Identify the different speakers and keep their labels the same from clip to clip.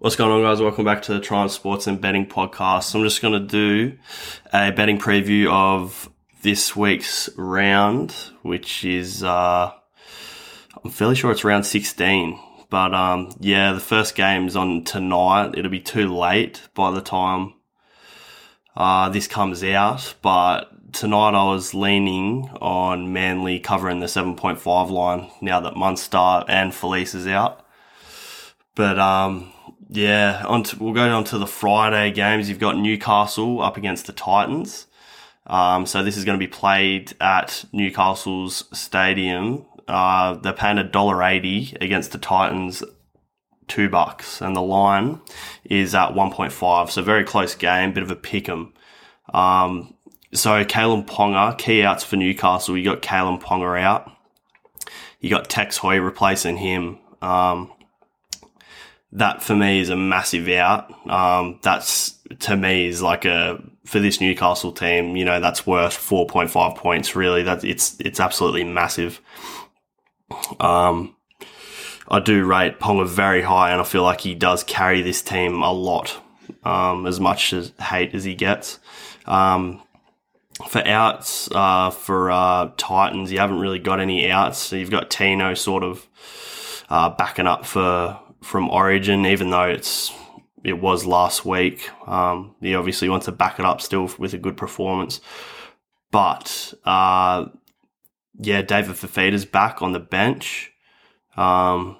Speaker 1: What's going on, guys? Welcome back to the Triumph Sports and Betting Podcast. I'm just going to do a betting preview of this week's round, which is, uh, I'm fairly sure it's round 16. But, um, yeah, the first game's on tonight. It'll be too late by the time, uh, this comes out. But tonight I was leaning on Manly covering the 7.5 line now that Munster and Felise is out. But, um, yeah, on to, we'll go on to the Friday games. You've got Newcastle up against the Titans. Um, so this is going to be played at Newcastle's stadium. Uh, they're paying a dollar eighty against the Titans, two bucks, and the line is at one point five. So very close game, bit of a pick 'em. Um, so Kalyn Ponga, key outs for Newcastle. You got Kalyn Ponga out. You got Tex Hoy replacing him. Um, that for me is a massive out. Um, that's to me is like a for this Newcastle team. You know, that's worth four point five points. Really, that it's it's absolutely massive. Um, I do rate Ponga very high, and I feel like he does carry this team a lot. Um, as much as hate as he gets. Um, for outs, uh, for, uh, Titans, you haven't really got any outs. So you've got Tino sort of, uh, backing up for, from Origin, even though it's it was last week. Um, he obviously wants to back it up still with a good performance, but uh, yeah, David Fifita's back on the bench. Um,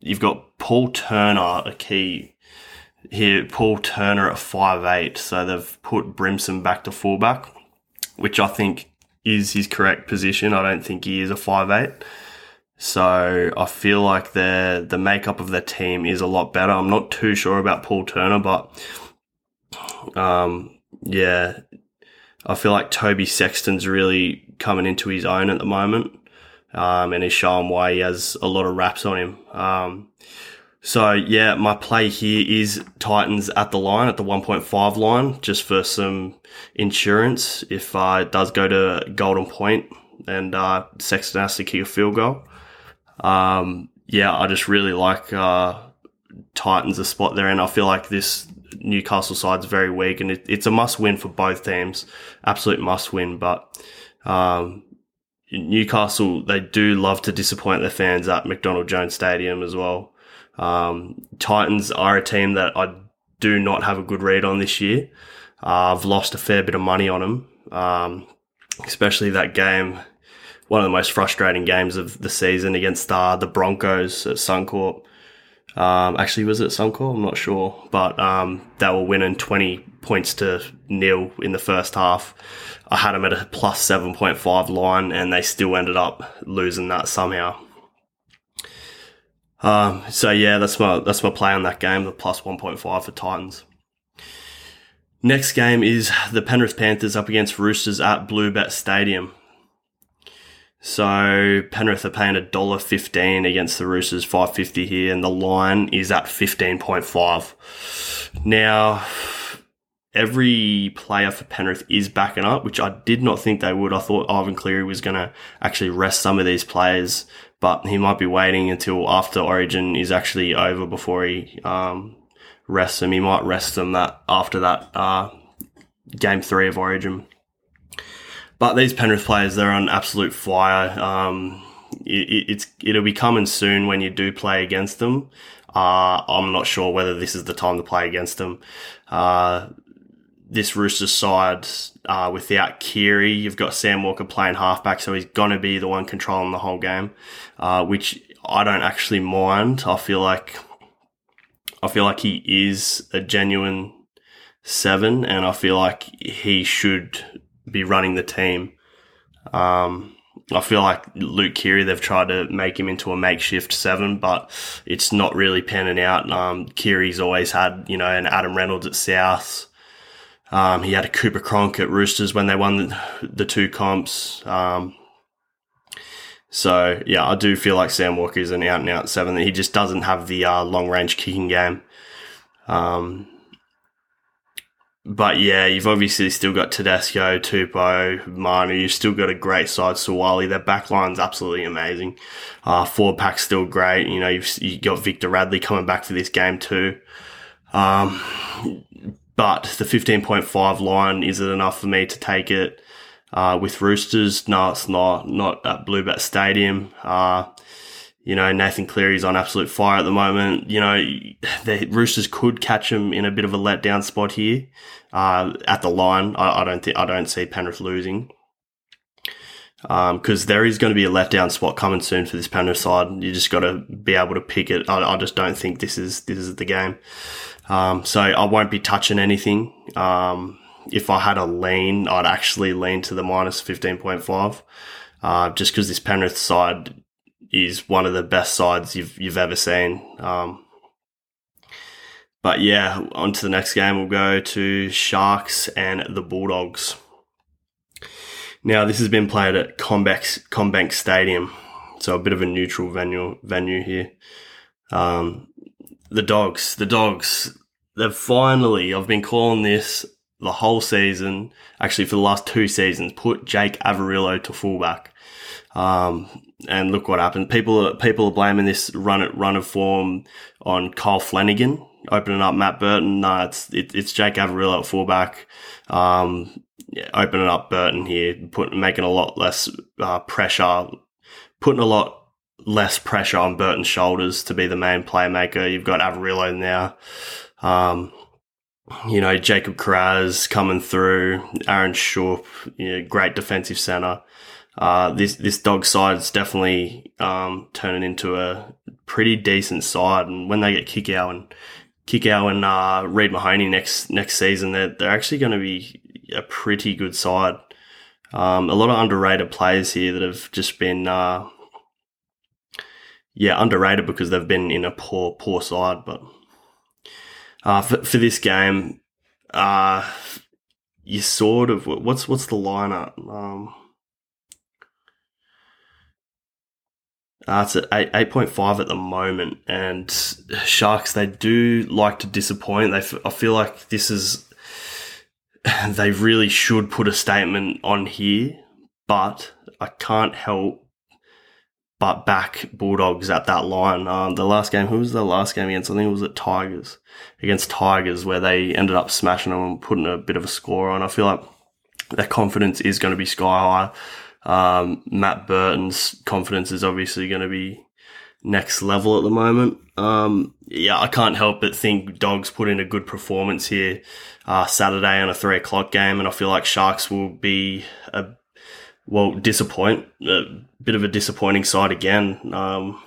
Speaker 1: you've got Paul Turner, a key here. Paul Turner at five eight, so they've put Brimson back to fullback, which I think is his correct position. I don't think he is a five eight. So I feel like the the makeup of the team is a lot better. I'm not too sure about Paul Turner, but um, yeah, I feel like Toby Sexton's really coming into his own at the moment, um, and he's showing why he has a lot of raps on him. Um, so yeah, my play here is Titans at the line at the 1.5 line, just for some insurance if uh, it does go to Golden Point and uh, Sexton has to kick a field goal. Um, yeah, I just really like uh, Titans a spot there, and I feel like this Newcastle side's very weak, and it, it's a must win for both teams, absolute must win. But um, Newcastle, they do love to disappoint their fans at McDonald Jones Stadium as well. Um, Titans are a team that I do not have a good read on this year. Uh, I've lost a fair bit of money on them, um, especially that game one of the most frustrating games of the season against uh, the Broncos at Suncorp. Um, actually, was it Suncorp? I'm not sure, but um, they were winning 20 points to nil in the first half. I had them at a plus 7.5 line, and they still ended up losing that somehow. Um, so yeah, that's my that's my play on that game, the plus 1.5 for Titans. Next game is the Penrith Panthers up against Roosters at Bluebet Stadium. So Penrith are paying a dollar fifteen against the Roosters, five fifty here, and the line is at fifteen point five. Now, every player for Penrith is backing up, which I did not think they would. I thought Ivan Cleary was going to actually rest some of these players, but he might be waiting until after Origin is actually over before he um, rests them. He might rest them that after that uh, game three of Origin. But these Penrith players, they're on absolute fire. Um, it, it's it'll be coming soon when you do play against them. Uh, I'm not sure whether this is the time to play against them. Uh, this Roosters side, uh, without Keary, you've got Sam Walker playing halfback, so he's gonna be the one controlling the whole game, uh, which I don't actually mind. I feel like, I feel like he is a genuine seven, and I feel like he should be running the team. Um, I feel like Luke Keary, they've tried to make him into a makeshift seven, but it's not really panning out. Um, Keary's always had, you know, an Adam Reynolds at South. Um, he had a Cooper Cronk at Roosters when they won the, the two comps. Um, so yeah, I do feel like Sam Walker is an out and out seven. that He just doesn't have the uh, long range kicking game. Um, but yeah, you've obviously still got Tedesco, Tupou, Manu. You've still got a great side, Suaalii. Their backline's absolutely amazing. Uh, four pack's still great. You know, you've you got Victor Radley coming back for this game too. Um, but the 15.5 line, is it enough for me to take it? Uh, with Roosters, no, it's not. Not at Bluebet Stadium. Uh, you know, Nathan Cleary's on absolute fire at the moment. You know, the Roosters could catch him in a bit of a letdown spot here uh, at the line. I, I don't think I don't see Penrith losing because um, there is going to be a letdown spot coming soon for this Penrith side. You just got to be able to pick it. I, I, just don't think this is this is the game. Um, so I won't be touching anything. Um, if I had a lean, I'd actually lean to the minus fifteen point five. Uh, just because this Penrith side is one of the best sides you've you've ever seen. Um, but yeah, on to the next game. We'll go to Sharks and the Bulldogs. Now, this has been played at CommBank, CommBank Stadium, so a bit of a neutral venue venue here. Um, the Dogs, the Dogs, they've finally, I've been calling this the whole season, actually for the last two seasons, put Jake Averillo to fullback. Um, and look what happened. People are, people are blaming this run at run of form on Kyle Flanagan opening up Matt Burton. No, it's it, it's Jake Averillo at fullback. Um, yeah, opening up Burton here, putting making a lot less uh, pressure, putting a lot less pressure on Burton's shoulders to be the main playmaker. You've got Averillo now. Um, you know, Jacob Kiraz coming through, Aaron Schoupp, you know, great defensive center uh, this this dog side is definitely um, turning into a pretty decent side. And when they get Kikau and Kikau and uh, Reed Mahoney next next season, they're they're actually going to be a pretty good side. Um, a lot of underrated players here that have just been, uh, yeah, underrated because they've been in a poor poor side. But uh, for, for this game, uh, you sort of what's what's the lineup? Um, Uh, it's at 8, 8.5 at the moment. And Sharks, they do like to disappoint. They, f- I feel like this is, they really should put a statement on here, but I can't help but back Bulldogs at that line. Um, the last game, who was the last game against? I think it was at Tigers, against Tigers, where they ended up smashing them and putting a bit of a score on. I feel like their confidence is going to be sky high. Um, Matt Burton's confidence is obviously going to be next level at the moment. Um, yeah, I can't help but think Dogs put in a good performance here uh, Saturday on a three o'clock game, and I feel like Sharks will be a well disappoint a bit of a disappointing side again. Um,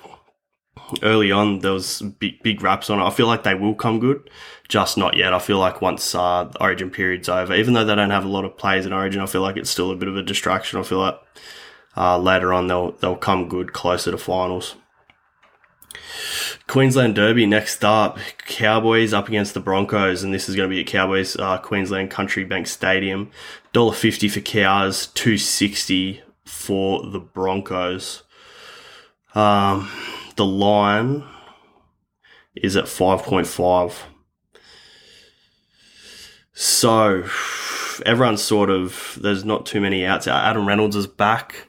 Speaker 1: early on there was big big raps on it. I feel like they will come good, just not yet. I feel like once uh, the Origin period's over, even though they don't have a lot of players in Origin, I feel like it's still a bit of a distraction. I feel like uh, later on they'll they'll come good closer to finals. Queensland Derby next up, Cowboys up against the Broncos, and this is going to be at Cowboys uh, Queensland Country Bank Stadium. Dollar fifty for Cows, two sixty for the Broncos. Um, the line is at five point five. So everyone's sort of there's not too many outs. Adam Reynolds is back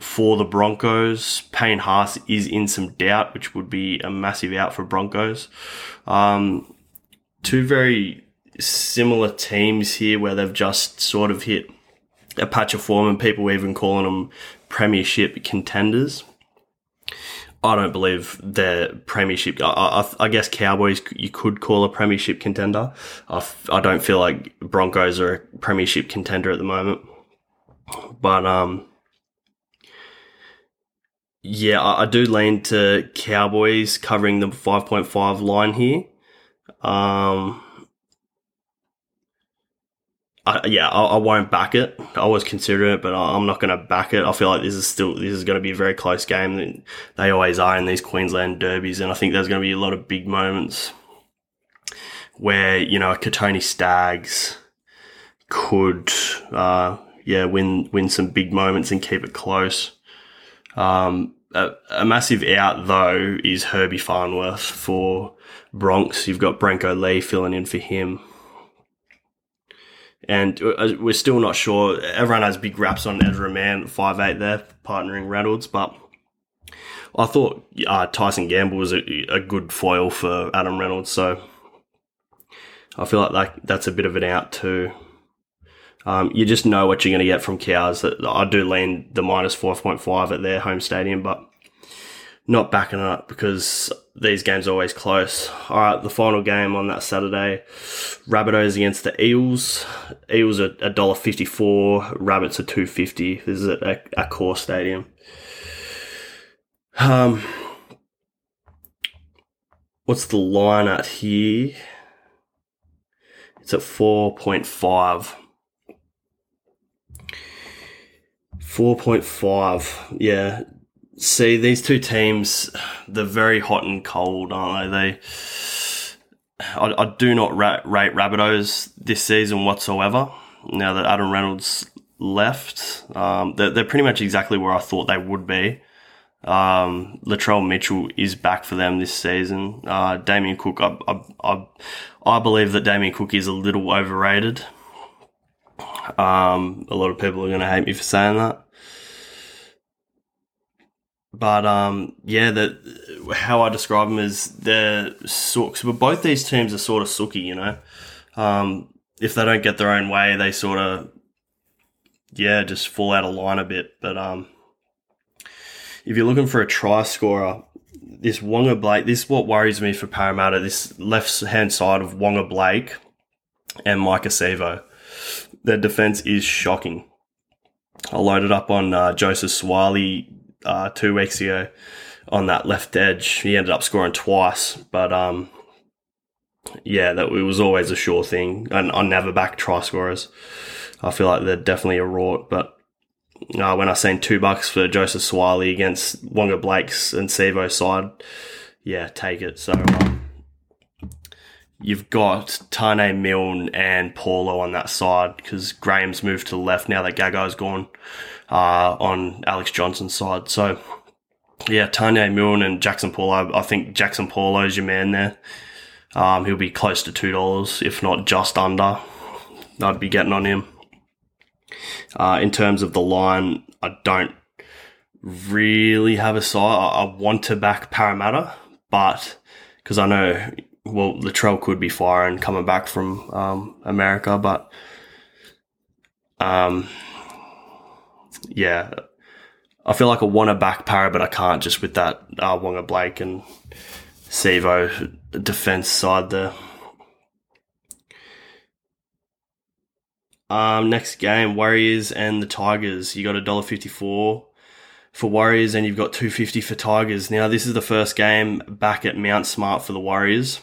Speaker 1: for the Broncos. Payne Haas is in some doubt, which would be a massive out for Broncos. Um, two very similar teams here where they've just sort of hit a patch of form and people even calling them premiership contenders. I don't believe they're premiership. I, I, I, guess Cowboys you could call a premiership contender. I, I don't feel like Broncos are a premiership contender at the moment. But um, yeah, I, I do lean to Cowboys covering the five point five line here. Um, I, yeah, I, I, won't back it. I was considering it, but I'm not going to back it. I feel like this is still this is going to be a very close game. They always are in these Queensland derbies, and I think there's going to be a lot of big moments where you know Kotoni Staggs could, uh, yeah, win win some big moments and keep it close. Um, a, a, massive out though is Herbie Farnworth for Bronx. You've got Brenko Lee filling in for him. And uh, we're still not sure. Everyone has big raps on Ezra Mam, five eight there, partnering Reynolds, but I thought uh, Tyson Gamble was a, a, good foil for Adam Reynolds, so I feel like that, that's a bit of an out too. Um, you just know what you're going to get from cows. That I do lean the minus four point five at their home stadium, but not backing it up because these games are always close. All right, the final game on that Saturday, Rabbitohs against the Eels. Eels are a dollar fifty four. Rabbits are two fifty. This is at a, Accor stadium. Um, what's the line at here? It's at four point five. 4.5. Yeah. See, these two teams, they're very hot and cold, aren't they? They, I, I do not rate, rate Rabbitohs this season whatsoever. Now that Adam Reynolds left, um, they're, they're pretty much exactly where I thought they would be. Um, Latrell Mitchell is back for them this season. Uh, Damien Cook, I, I, I, I believe that Damien Cook is a little overrated. Um, a lot of people are going to hate me for saying that. But um, yeah, that how I describe them is they're sooks. But both these teams are sort of sooky, you know. Um, if they don't get their own way, they sort of yeah just fall out of line a bit. But um, if you're looking for a try scorer, this Waqa Blake, this is what worries me for Parramatta. This left hand side of Waqa Blake and Maika Sivo their defense is shocking. I loaded up on uh, Joseph Suaalii uh, two weeks ago on that left edge. He ended up scoring twice, but um, yeah, that was always a sure thing. And I never back try scorers. I feel like they're definitely a rort, but uh, when I seen two bucks for Joseph Suaalii against Waqa Blake's and Sivo side, yeah, take it. So um, you've got Taane Milne and Paulo on that side because Graham's moved to the left now that Gagai's gone uh, on Alex Johnson's side. So, yeah, Taane Milne and Jaxson Paulo. I think Jaxson Paulo is your man there. Um, he'll be close to $2, if not just under. I'd be getting on him. Uh, in terms of the line, I don't really have a side. I, I want to back Parramatta, but because I know well, Latrell could be firing coming back from um, America, but um, yeah, I feel like I want to back Para, but I can't just with that uh, Waqa Blake and Sivo defense side there. Um, next game, Warriors and the Tigers. You got a dollar fifty four for Warriors, and you've got two fifty for Tigers. Now, this is the first game back at Mount Smart for the Warriors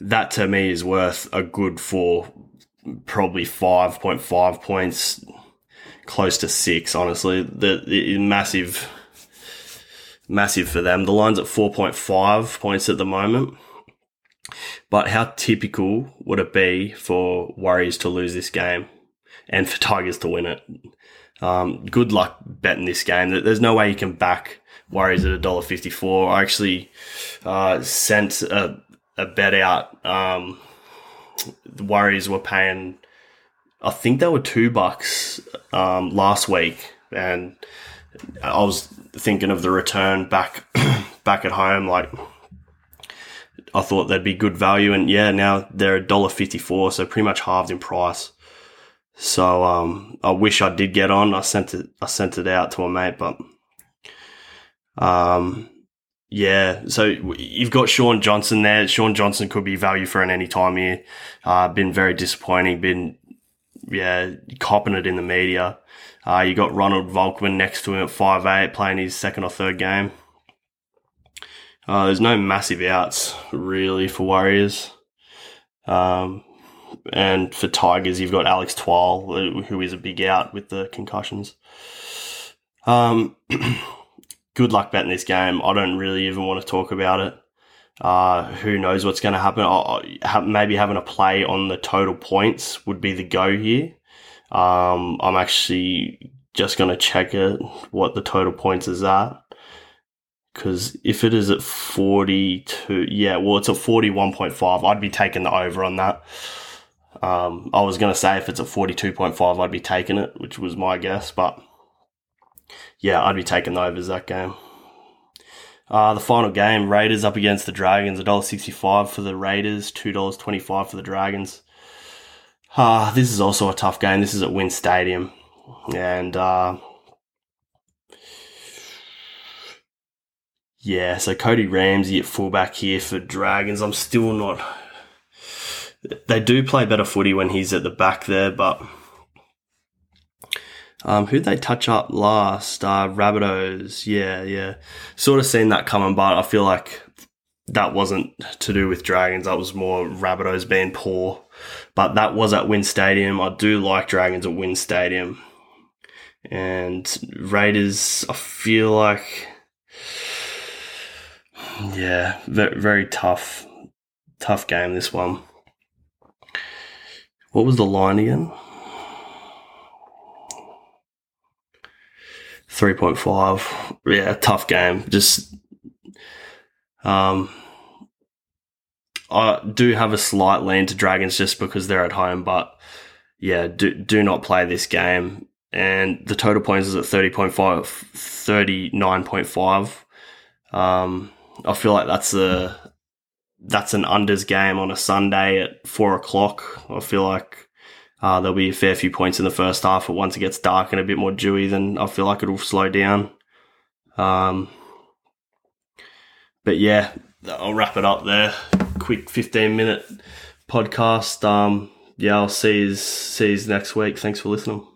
Speaker 1: that to me is worth a good for probably 5.5 points, close to six, honestly. The, the massive, massive for them. The line's at 4.5 points at the moment. But how typical would it be for Warriors to lose this game and for Tigers to win it? Um, good luck betting this game. There's no way you can back Warriors at $1.54. I actually uh, sent a a bet out. Um, the Warriors were paying, I think they were two bucks um, last week, and I was thinking of the return back back at home. Like I thought they'd be good value, and yeah, now they're a dollar fifty four, so pretty much halved in price. So um, I wish I did get on. I sent it. I sent it out to a mate, but um, yeah, so you've got Shaun Johnson there. Shaun Johnson could be value for an any time here. Uh, been very disappointing. Been yeah, copping it in the media. Uh, you got Ronald Volkman next to him at five eight, playing his second or third game. Uh, there's no massive outs really for Warriors. Um, and for Tigers, you've got Alex Twal, who is a big out with the concussions. Um, good luck betting this game. I don't really even want to talk about it. Uh, who knows what's going to happen? i maybe having a play on the total points would be the go here. Um, I'm actually just going to check it, what the total points is at. Because if it is at 42, yeah, well, it's at 41.5. I'd be taking the over on that. Um, I was going to say if it's a 42.5, I'd be taking it, which was my guess, but yeah, I'd be taking the overs that game. Uh, the final game, Raiders up against the Dragons, $1.65 for the Raiders, $2.25 for the Dragons. Uh, this is also a tough game. This is at WIN Stadium. And uh, yeah, so Cody Ramsey at fullback here for Dragons. I'm still not. They do play better footy when he's at the back there, but um, who'd they touch up last? Uh, Rabbitohs. Yeah, yeah. Sort of seen that coming, but I feel like that wasn't to do with Dragons. That was more Rabbitohs being poor. But that was at WIN Stadium. I do like Dragons at WIN Stadium. And Raiders, I feel like, yeah, very tough, tough game, this one. What was the line again? 3.5. Yeah, tough game. Just, um, I do have a slight lean to Dragons just because they're at home, but yeah, do, do not play this game. And the total points is at 30.5, 39.5. Um, I feel like that's a, that's an unders game on a Sunday at four o'clock. I feel like uh, there'll be a fair few points in the first half, but once it gets dark and a bit more dewy, then I feel like it'll slow down. Um, but yeah, I'll wrap it up there. Quick 15 minute podcast. Um, yeah, I'll see you, see you next week. Thanks for listening.